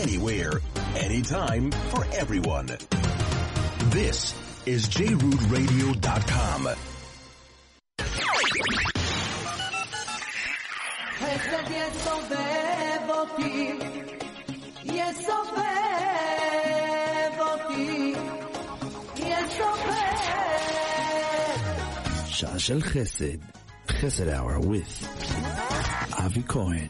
anywhere, anytime, for everyone. This is JRootRadio.com. חסד יסובב אותי, יסובב אותי, יסובב. שעה של חסד, חסד hour with אבי כהן.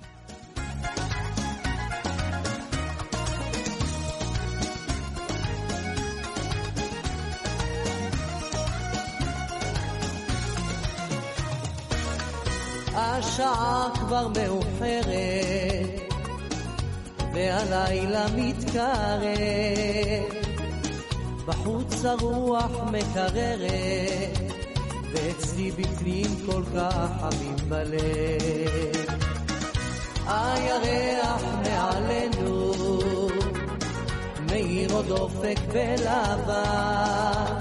השעה כבר מאוחרת, והלילה מתקרב. בחוץ הרוח מקררת, ואצלי בפנים כל כך חמים בלב. הירח מעלינו, מאיר עוד אופק בלבן.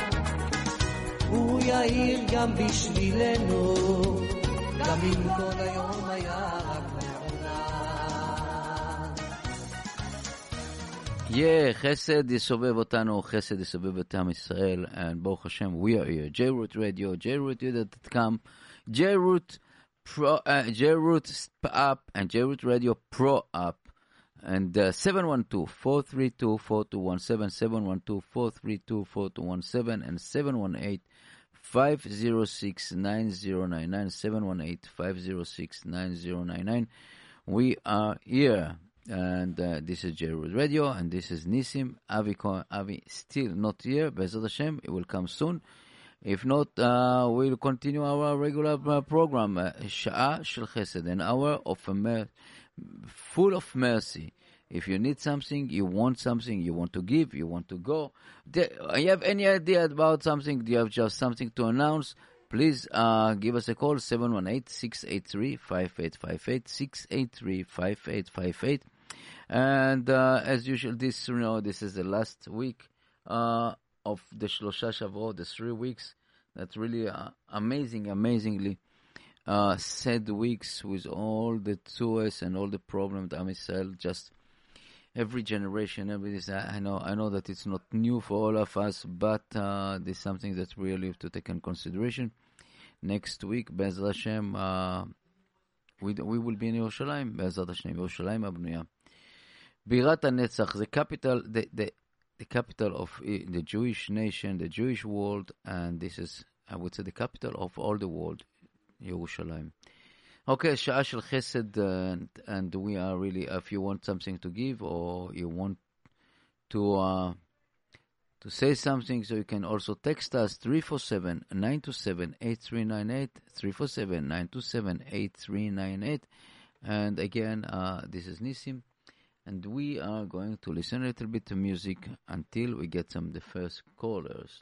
הוא יאיר גם בשבילנו, גם אם כל Yeah, חסד יסובב אותנו, חסד יסובב את עם ישראל, and ברוך השם, we are here, JRoot Radio, JRoot.com, JRoot Pro, uh, JRoot App, and JRoot Radio Pro App, and uh, 712-432-4217, 712-432-4217, and 718 Five zero six nine zero nine nine seven one eight five zero six nine zero nine nine. We are here, and uh, this is J-Root Radio, and this is Nisim Avi. Avi still not here. Bezrat Hashem, it will come soon. If not, uh, we'll continue our regular uh, program, uh, Shah Shel Chesed, an hour of full of mercy if you need something, you want something, you want to give, you want to go, do you have any idea about something? Do you have just something to announce? Please uh, give us a call 718-683-5858, 683-5858. And uh, as usual, this you know this is the last week uh, of the Shlosha Shavuot, the three weeks. That's really uh, amazing, amazingly uh, sad weeks with all the tours and all the problems Am Yisrael just every generation, every this, I know, I know that it's not new for all of us, but uh, this is something that we really have to take in consideration. Next week, Bezrat Hashem, uh, we, we will be in Yerushalayim, Bezrat Hashem, Yerushalayim Abnuya. Birat HaNetzach, the capital, the, the, the capital of eh, the Jewish nation, the Jewish world, and this is, I would say, the capital of all the world, Yerushalayim. Okay, שעה של חסד, and, and we are really, if you want something to give or you want to uh, to say something, so you can also text us 347-927-8398, 347-927-8398. And again, uh, this is Nisim, and we are going to listen a little bit to music until we get some the first callers.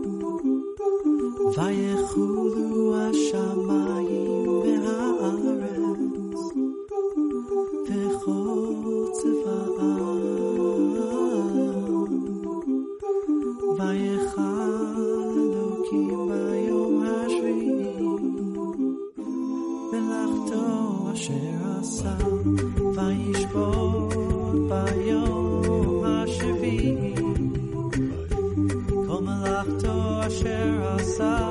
ויחולו השמיים והארץ וכל צבאם ויחל אלוקים ביום השביעי מלאכתו אשר עשה וישבות ביום השביעי. כל מלאכתו אשר side.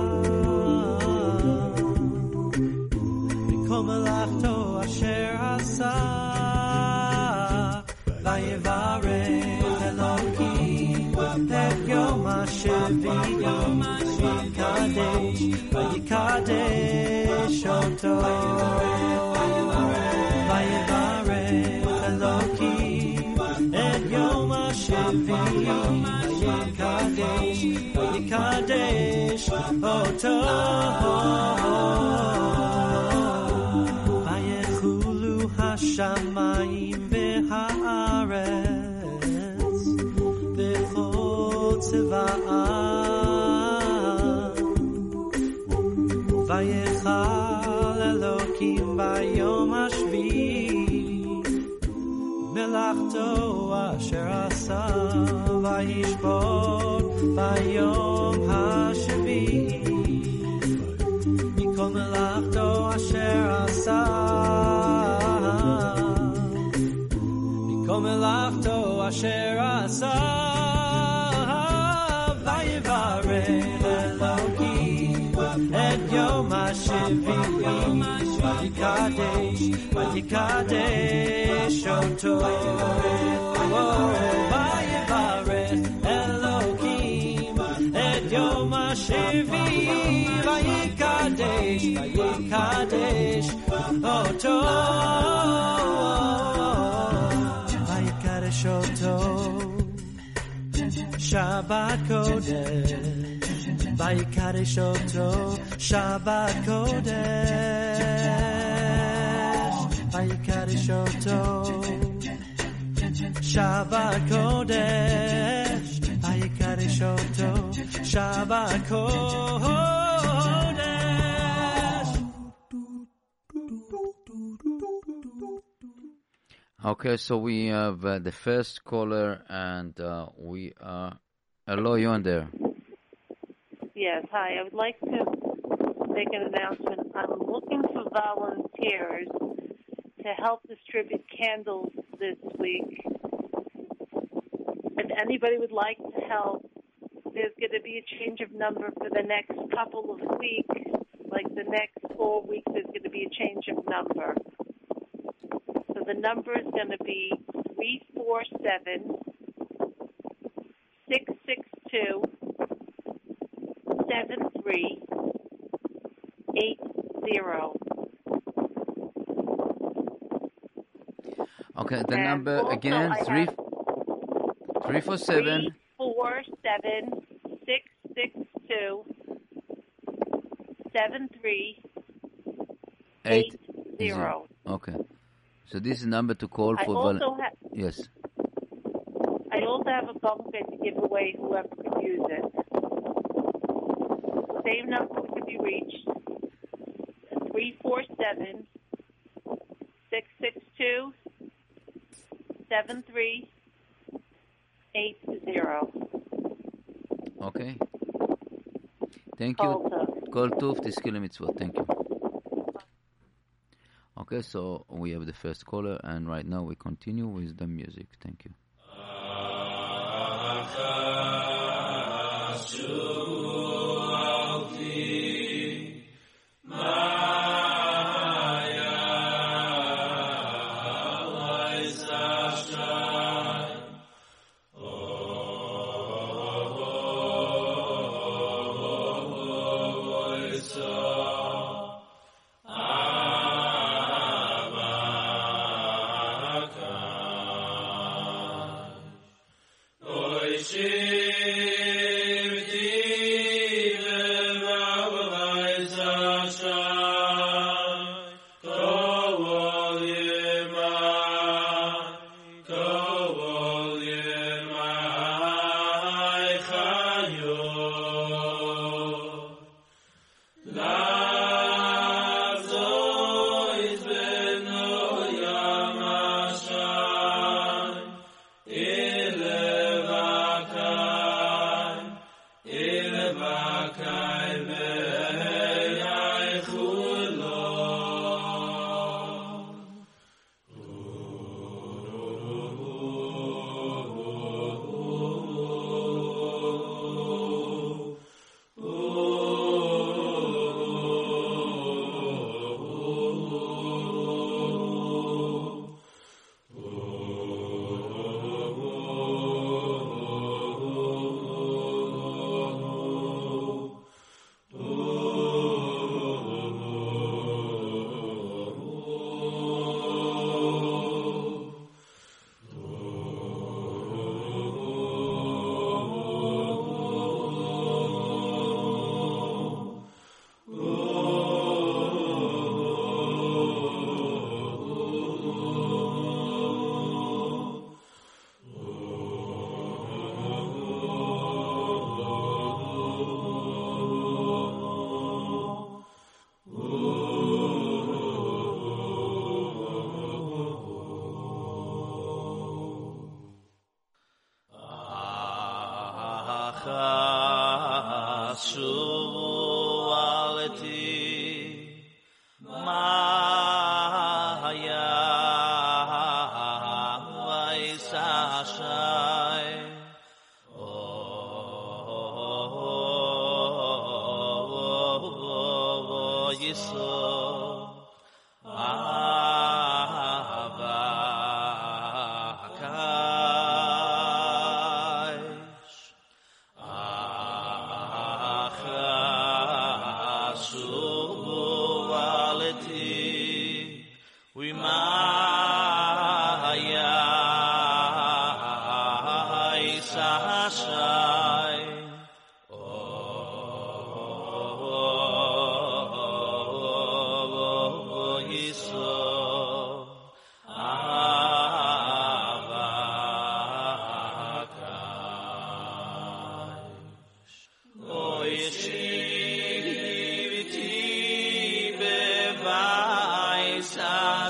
foto Vayechulu hashamayim v'haaretz V'chol tziva'am Vayechal elokim bayom hashvi. Melachto asher asa Vayishbot bayom asher asav vayivareh Elokim et yom hashivim vayikadesh vayikadesh oto Elokim et yom hashivim vayikadesh vayikadesh Shabbat Kodesh. Vaikare Shoto. Shabbat Kodesh. Vaikare Shoto. Shabbat Kodesh. Vaikare Shoto. Shabbat Kodesh. Okay, so we have uh, the first caller, and uh, we are. Hello, you on there? Yes, hi. I would like to make an announcement. I'm looking for volunteers to help distribute candles this week. If anybody would like to help, there's going to be a change of number for the next couple of weeks. Like the next four weeks, there's going to be a change of number. The number is going to be 347 662 7380. Okay, the And number again I three have three four seven. 347 662 Eight 7380. Okay, so this is number to call I for. Val- ha- yes. I also have a bumpkin to give away whoever could use it. Same number to be reached. 347 662 Okay. Thank you. Call Tuf, this kilometer. Thank you. Okay, so we have the first caller, and right now we continue with the music. Thank you.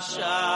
Hashem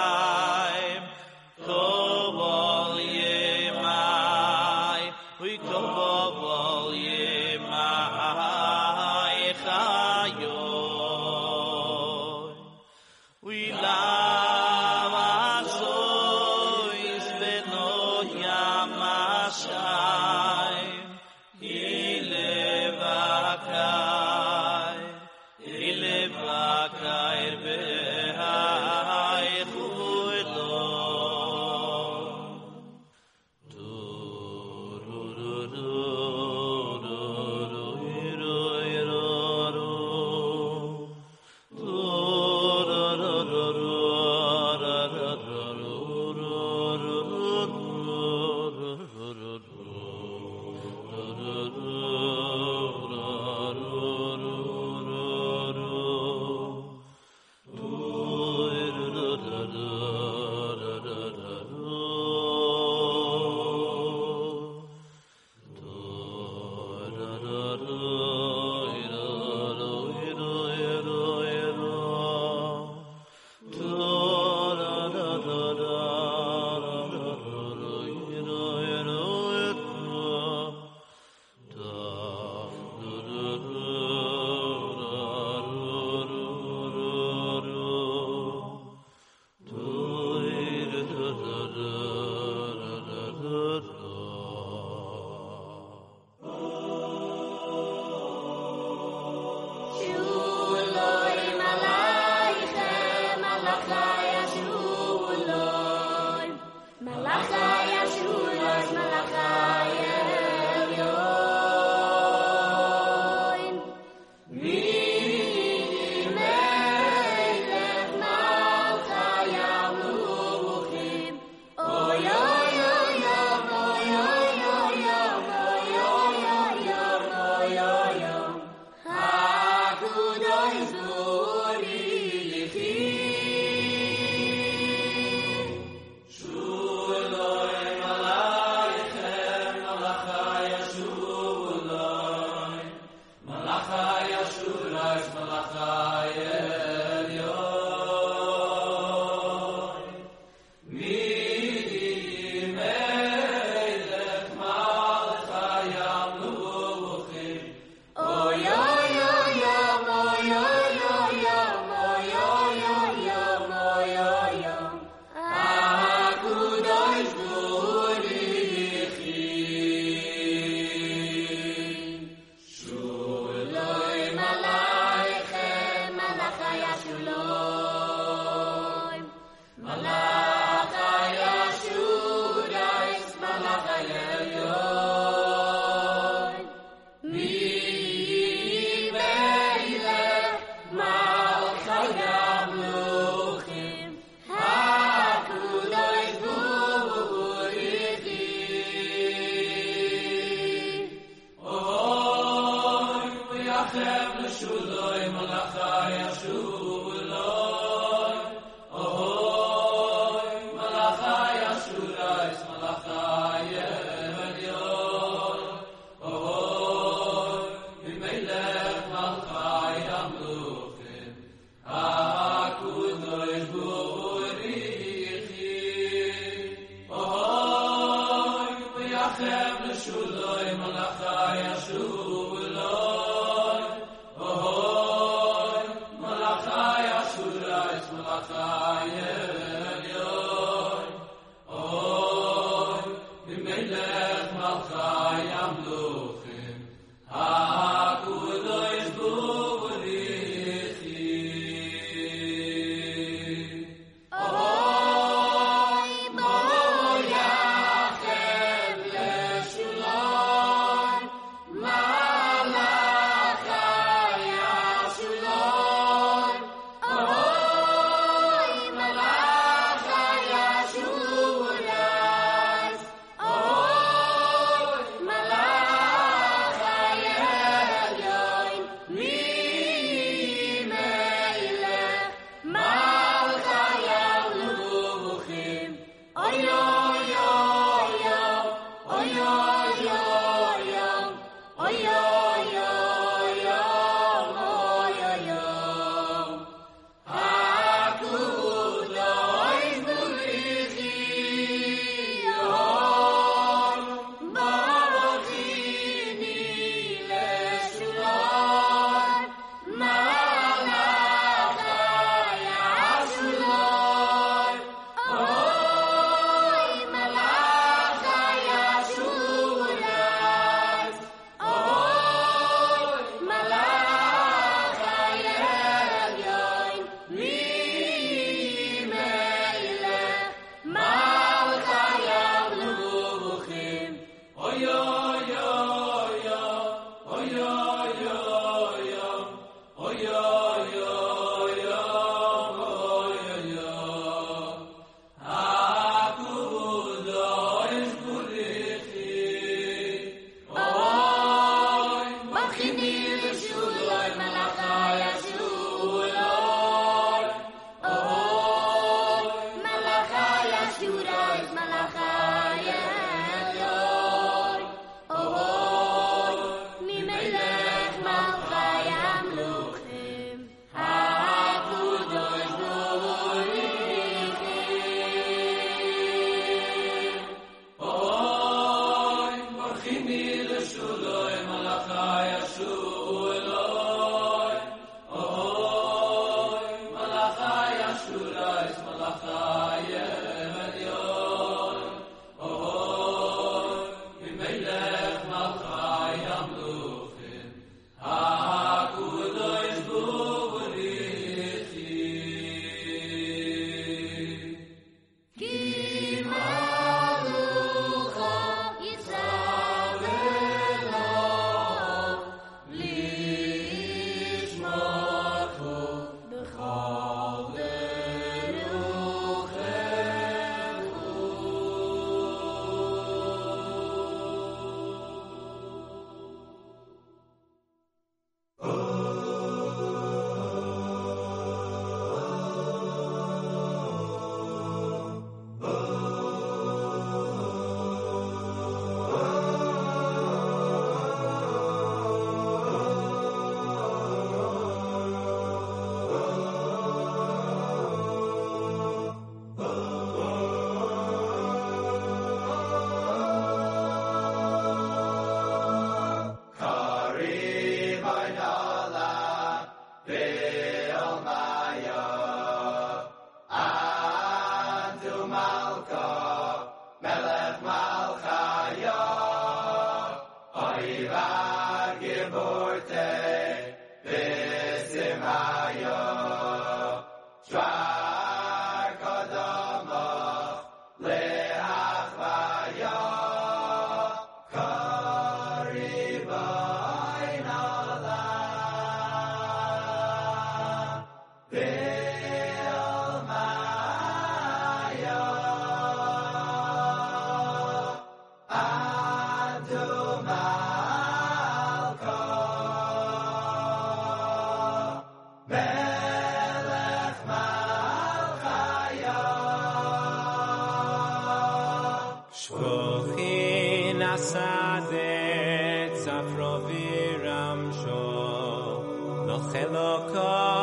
Locheloko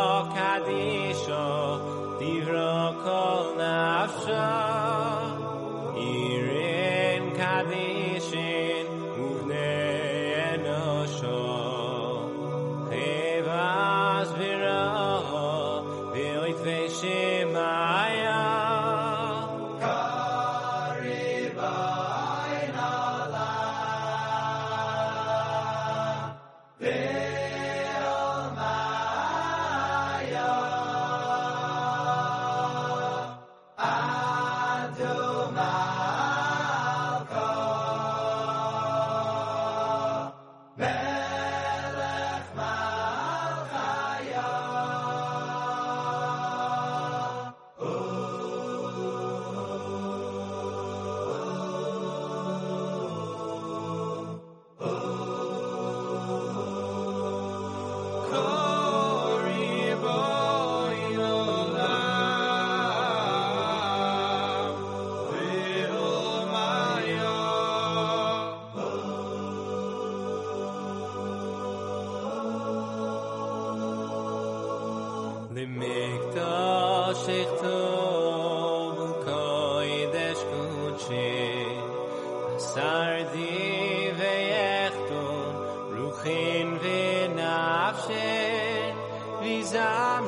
desire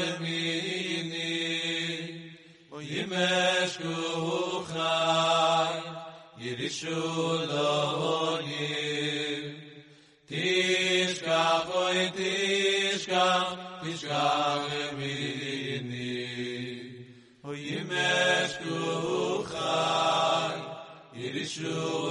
ימיני וימש כוחי ירישו לאוני תשכח אוי תשכח תשכח ימיני. וי מש ירישו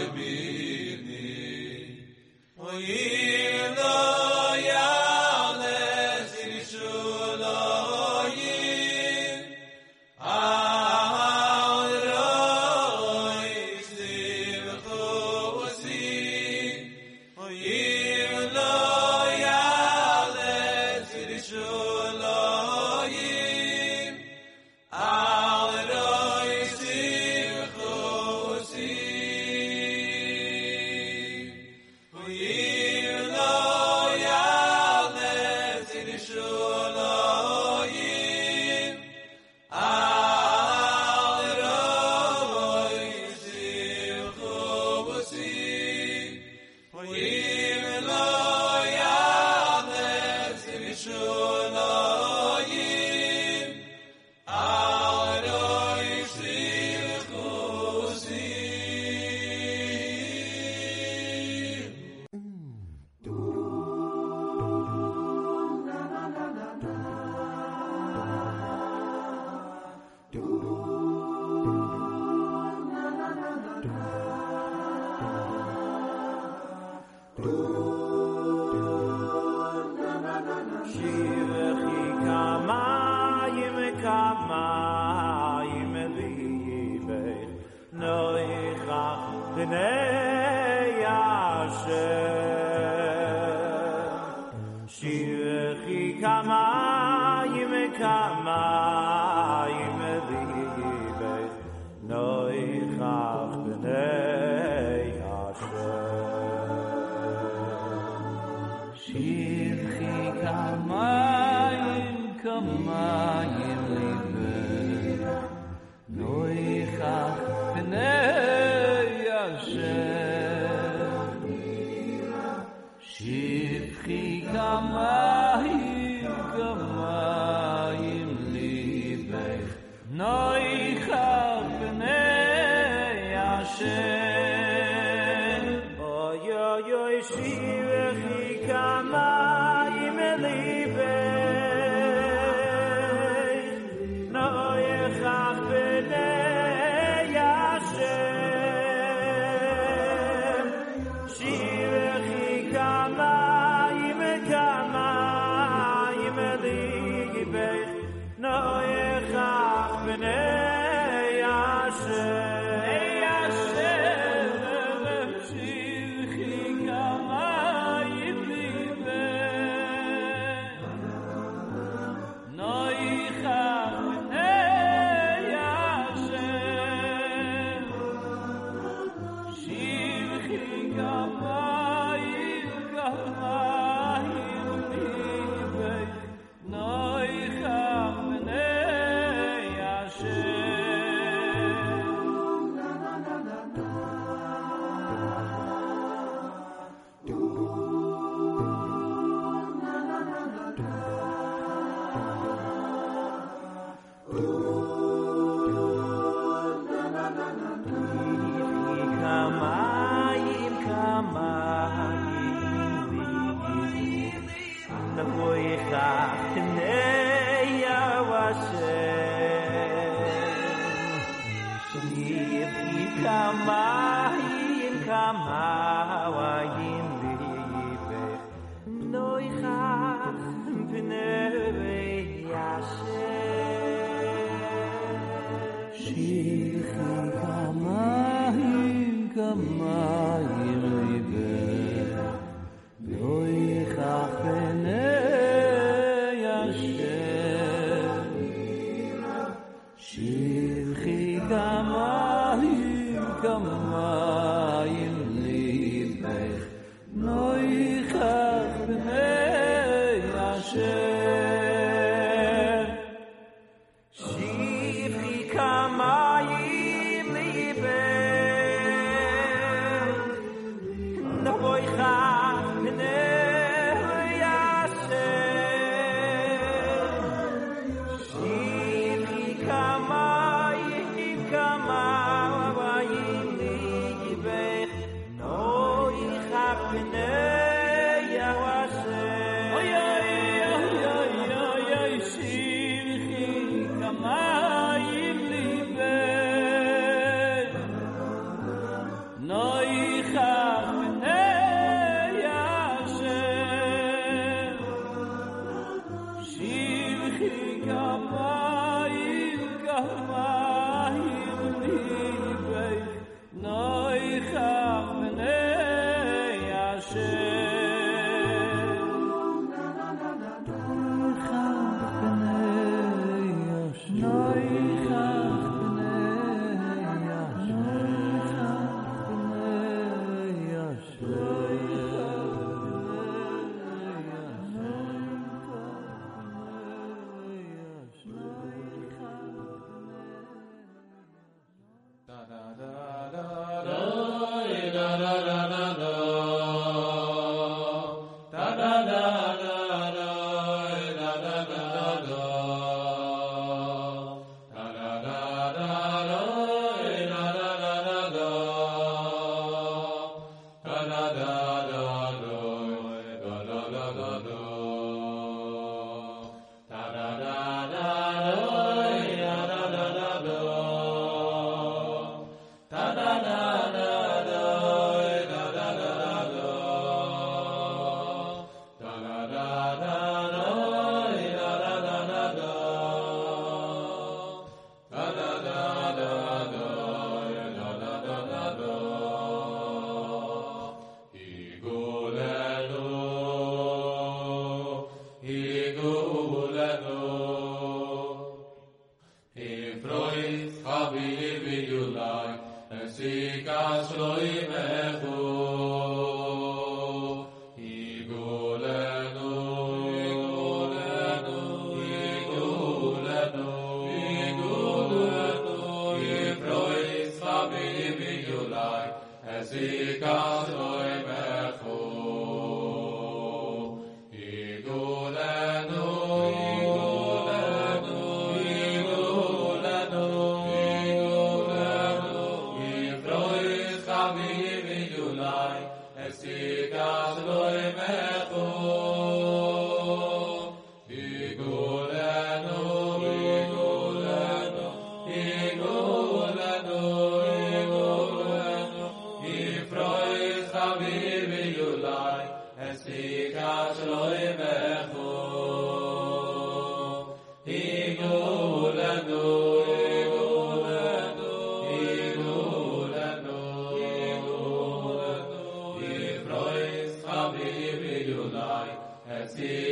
Pnei Hashem. Shibhi kamayim,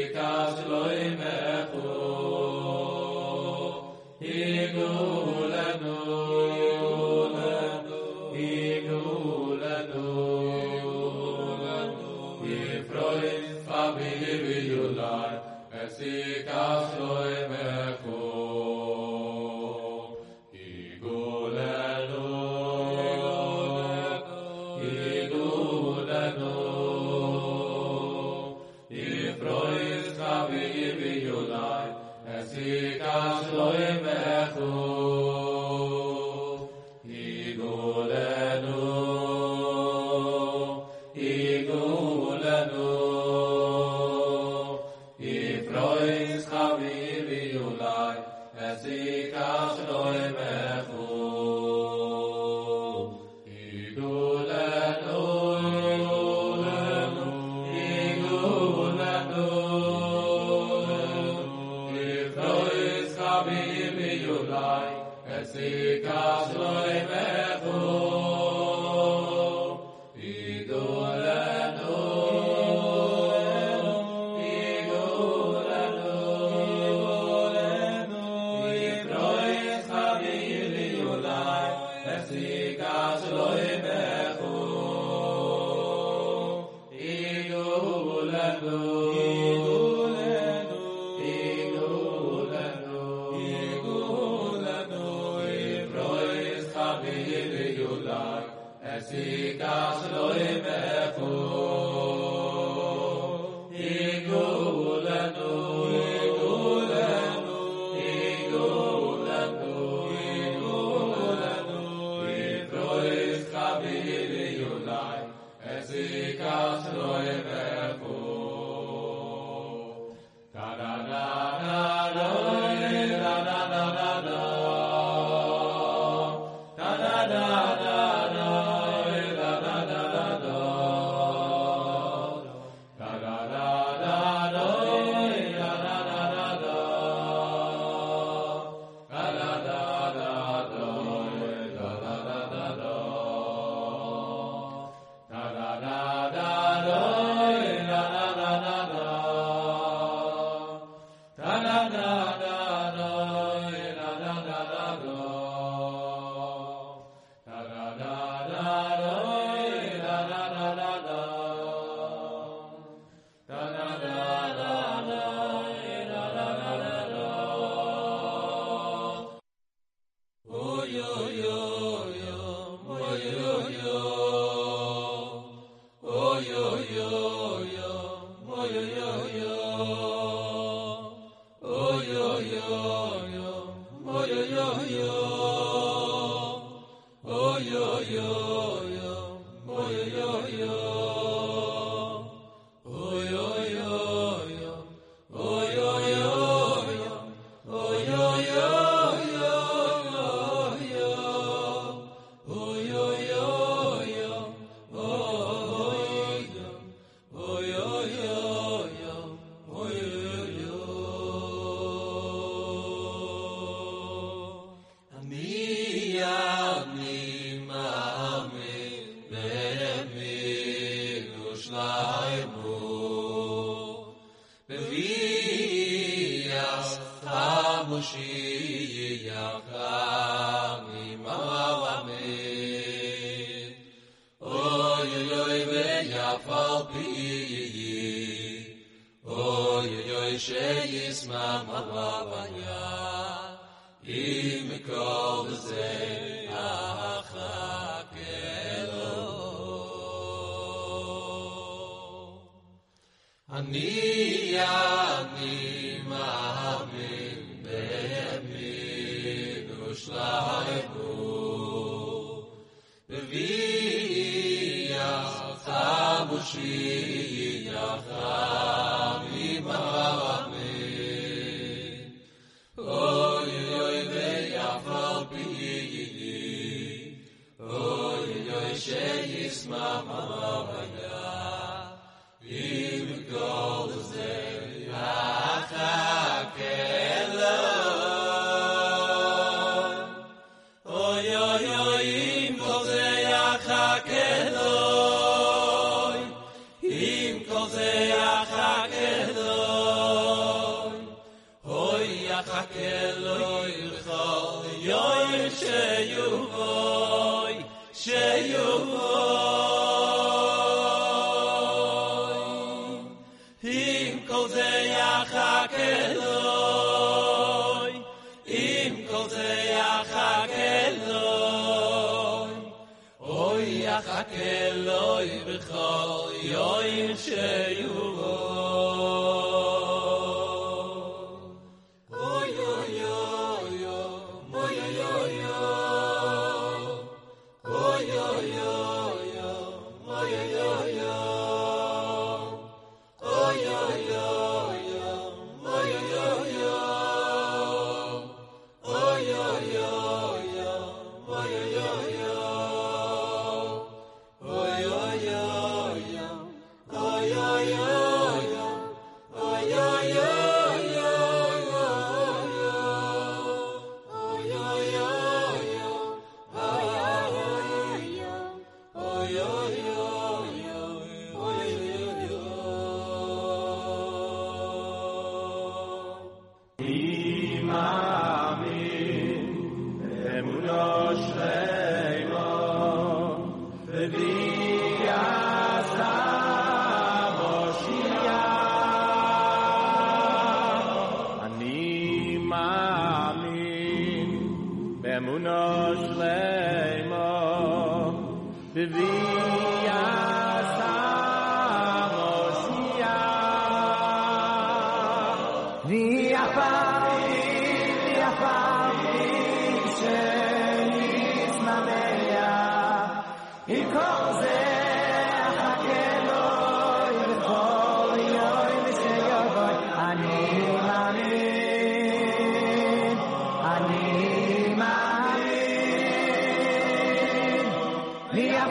esikas lo lo She.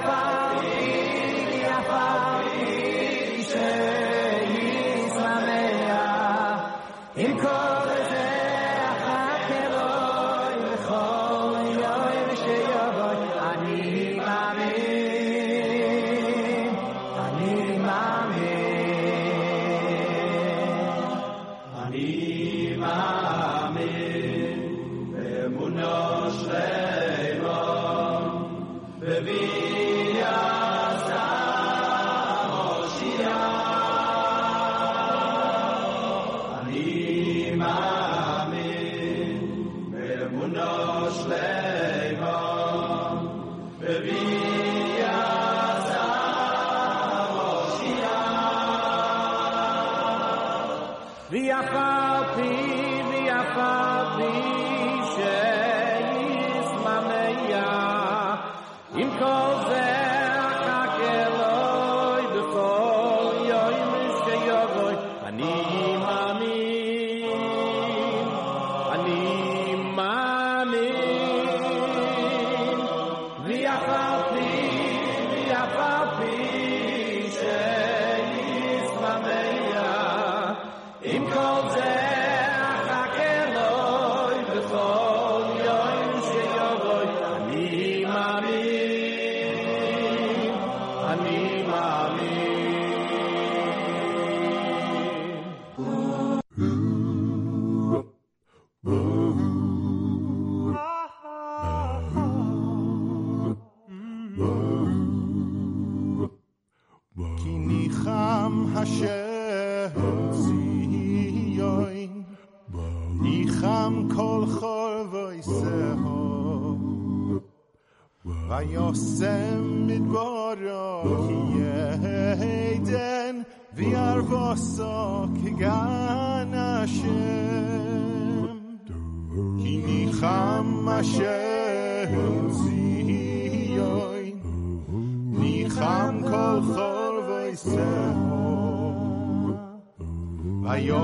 Bye.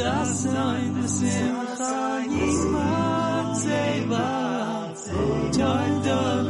Sasan simcha yimatzeva Toida v'kol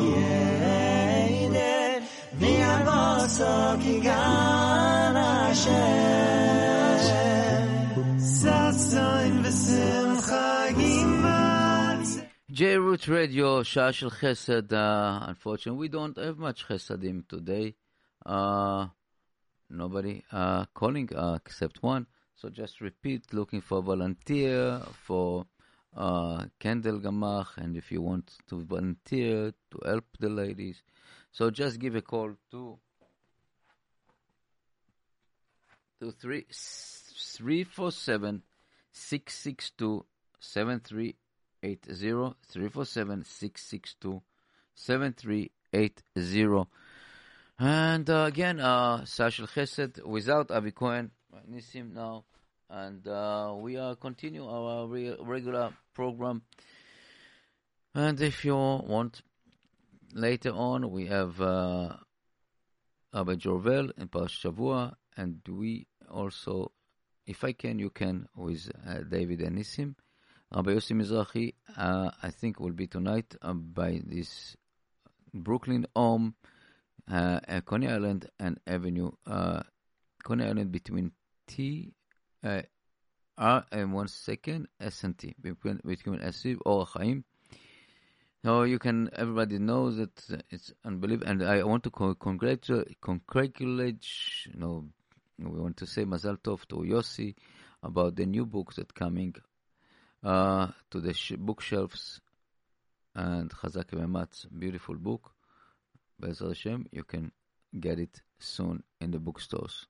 J-Root Radio, Shah Shel Chesed. Uh, unfortunately, we don't have much Chesedim today. Uh, nobody uh, calling uh, except one. So just repeat looking for volunteer for uh, Gamach, and if you want to volunteer to help the ladies, so just give a call to to three three four seven six six two seven three eight zero three four seven six six two seven three eight zero. And uh, again, uh, Sashel Chesed without Avi Cohen, Nissim now, and uh, we are continue our re- regular program. And if you want, later on we have uh, Abba Jorvel and Pash Shavua, and we also, if I can, you can with uh, David and Nissim. Rabbi Yossi Mizrahi, uh, I think will be tonight uh, by this Brooklyn Home, uh, Coney Island and Avenue, uh, Coney Island between T, uh, R and one second, S and T, between, between S or Chaim. Now you can, everybody knows that it's unbelievable, and I want to co- congratulate, congratulate, you know, we want to say Mazal Tov to Yossi about the new book that coming uh, to the sh- bookshelves and Chazak Vematz, beautiful book. Bezrat Hashem, you can get it soon in the bookstores.